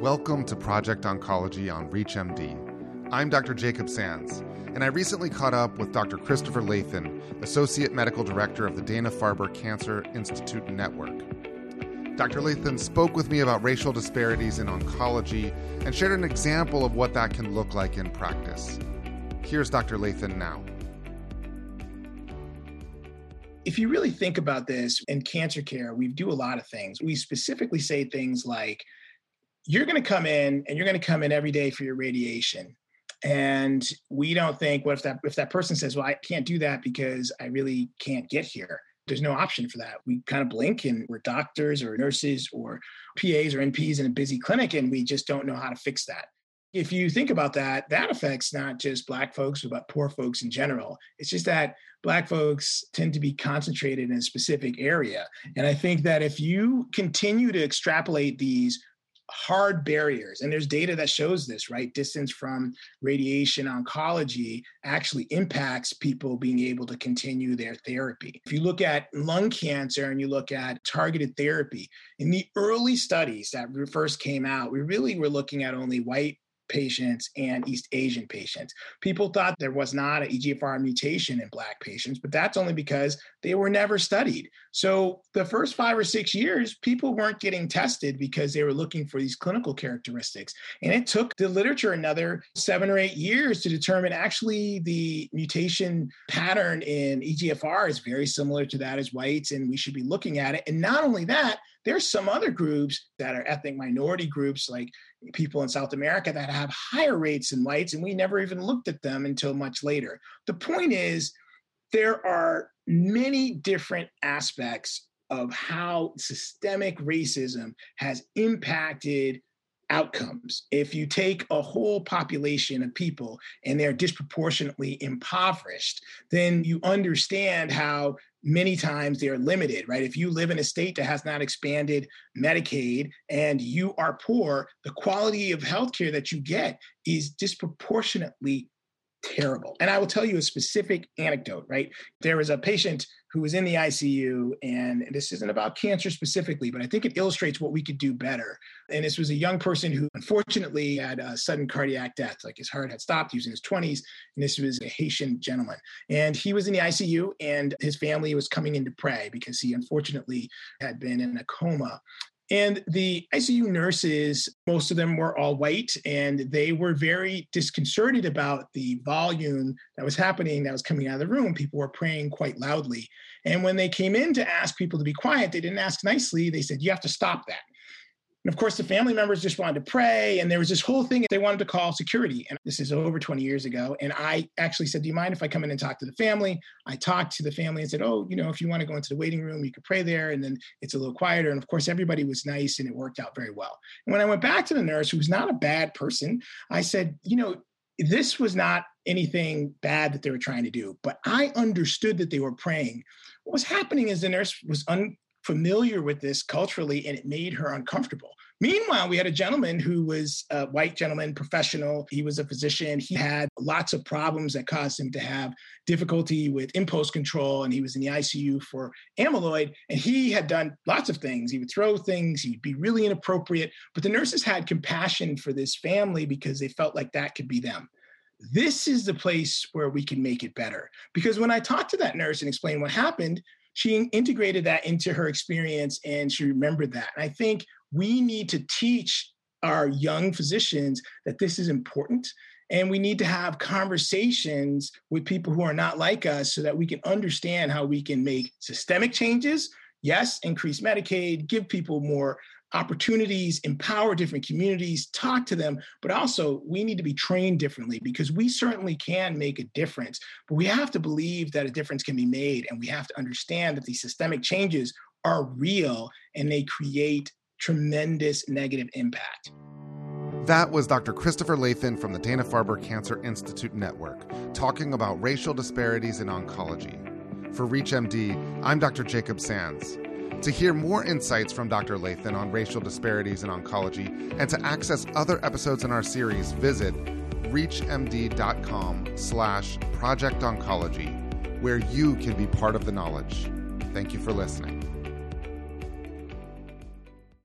Welcome to Project Oncology on ReachMD. I'm Dr. Jacob Sands, and I recently caught up with Dr. Christopher Lathan, Associate Medical Director of the Dana Farber Cancer Institute Network. Dr. Lathan spoke with me about racial disparities in oncology and shared an example of what that can look like in practice. Here's Dr. Lathan now. If you really think about this in cancer care, we do a lot of things. We specifically say things like, you're going to come in and you're going to come in every day for your radiation. And we don't think what if that if that person says well i can't do that because i really can't get here. There's no option for that. We kind of blink and we're doctors or nurses or pas or nps in a busy clinic and we just don't know how to fix that. If you think about that that affects not just black folks but poor folks in general. It's just that black folks tend to be concentrated in a specific area. And i think that if you continue to extrapolate these hard barriers and there's data that shows this right? Distance from radiation oncology actually impacts people being able to continue their therapy. If you look at lung cancer and you look at targeted therapy in the early studies that first came out we really were looking at only white patients and East Asian patients. People thought there was not an EGFR mutation in Black patients, but that's only because they were never studied. So the first five or six years, people weren't getting tested because they were looking for these clinical characteristics. And it took the literature another seven or eight years to determine actually the mutation pattern in EGFR is very similar to that as whites, and we should be looking at it. And not only that, there's some other groups that are ethnic minority groups, like people in South America, that have higher rates than whites, and we never even looked at them until much later. The point is, there are many different aspects of how systemic racism has impacted outcomes. If you take a whole population of people and they're disproportionately impoverished, then you understand how many times they're limited, right? If you live in a state that has not expanded Medicaid and you are poor, the quality of healthcare that you get is disproportionately terrible. And I will tell you a specific anecdote, right? There was a patient who was in the ICU, and this isn't about cancer specifically, but I think it illustrates what we could do better. And this was a young person who unfortunately had a sudden cardiac death, like his heart had stopped. He was in his 20s, and this was a Haitian gentleman. And he was in the ICU, and his family was coming in to pray because he unfortunately had been in a coma. And the ICU nurses, most of them were all white, and they were very disconcerted about the volume that was happening that was coming out of the room. People were praying quite loudly. And when they came in to ask people to be quiet, they didn't ask nicely. They said, You have to stop that. And of course, the family members just wanted to pray. And there was this whole thing they wanted to call security. And this is over 20 years ago. And I actually said, Do you mind if I come in and talk to the family? I talked to the family and said, Oh, you know, if you want to go into the waiting room, you could pray there. And then it's a little quieter. And of course, everybody was nice and it worked out very well. And when I went back to the nurse, who was not a bad person, I said, You know, this was not anything bad that they were trying to do, but I understood that they were praying. What was happening is the nurse was un- familiar with this culturally and it made her uncomfortable. Meanwhile, we had a gentleman who was a white gentleman, professional. He was a physician. He had lots of problems that caused him to have difficulty with impulse control, and he was in the ICU for amyloid. And he had done lots of things. He would throw things, he'd be really inappropriate. But the nurses had compassion for this family because they felt like that could be them this is the place where we can make it better. Because when I talked to that nurse and explained what happened, she integrated that into her experience and she remembered that. And I think we need to teach our young physicians that this is important and we need to have conversations with people who are not like us so that we can understand how we can make systemic changes yes increase medicaid give people more opportunities empower different communities talk to them but also we need to be trained differently because we certainly can make a difference but we have to believe that a difference can be made and we have to understand that these systemic changes are real and they create tremendous negative impact. That was Dr. Christopher Lathan from the Dana Farber Cancer Institute Network talking about racial disparities in oncology. For ReachMD, I'm Dr. Jacob Sands. To hear more insights from Dr. Lathan on racial disparities in oncology and to access other episodes in our series, visit reachmd.com slash project oncology, where you can be part of the knowledge. Thank you for listening.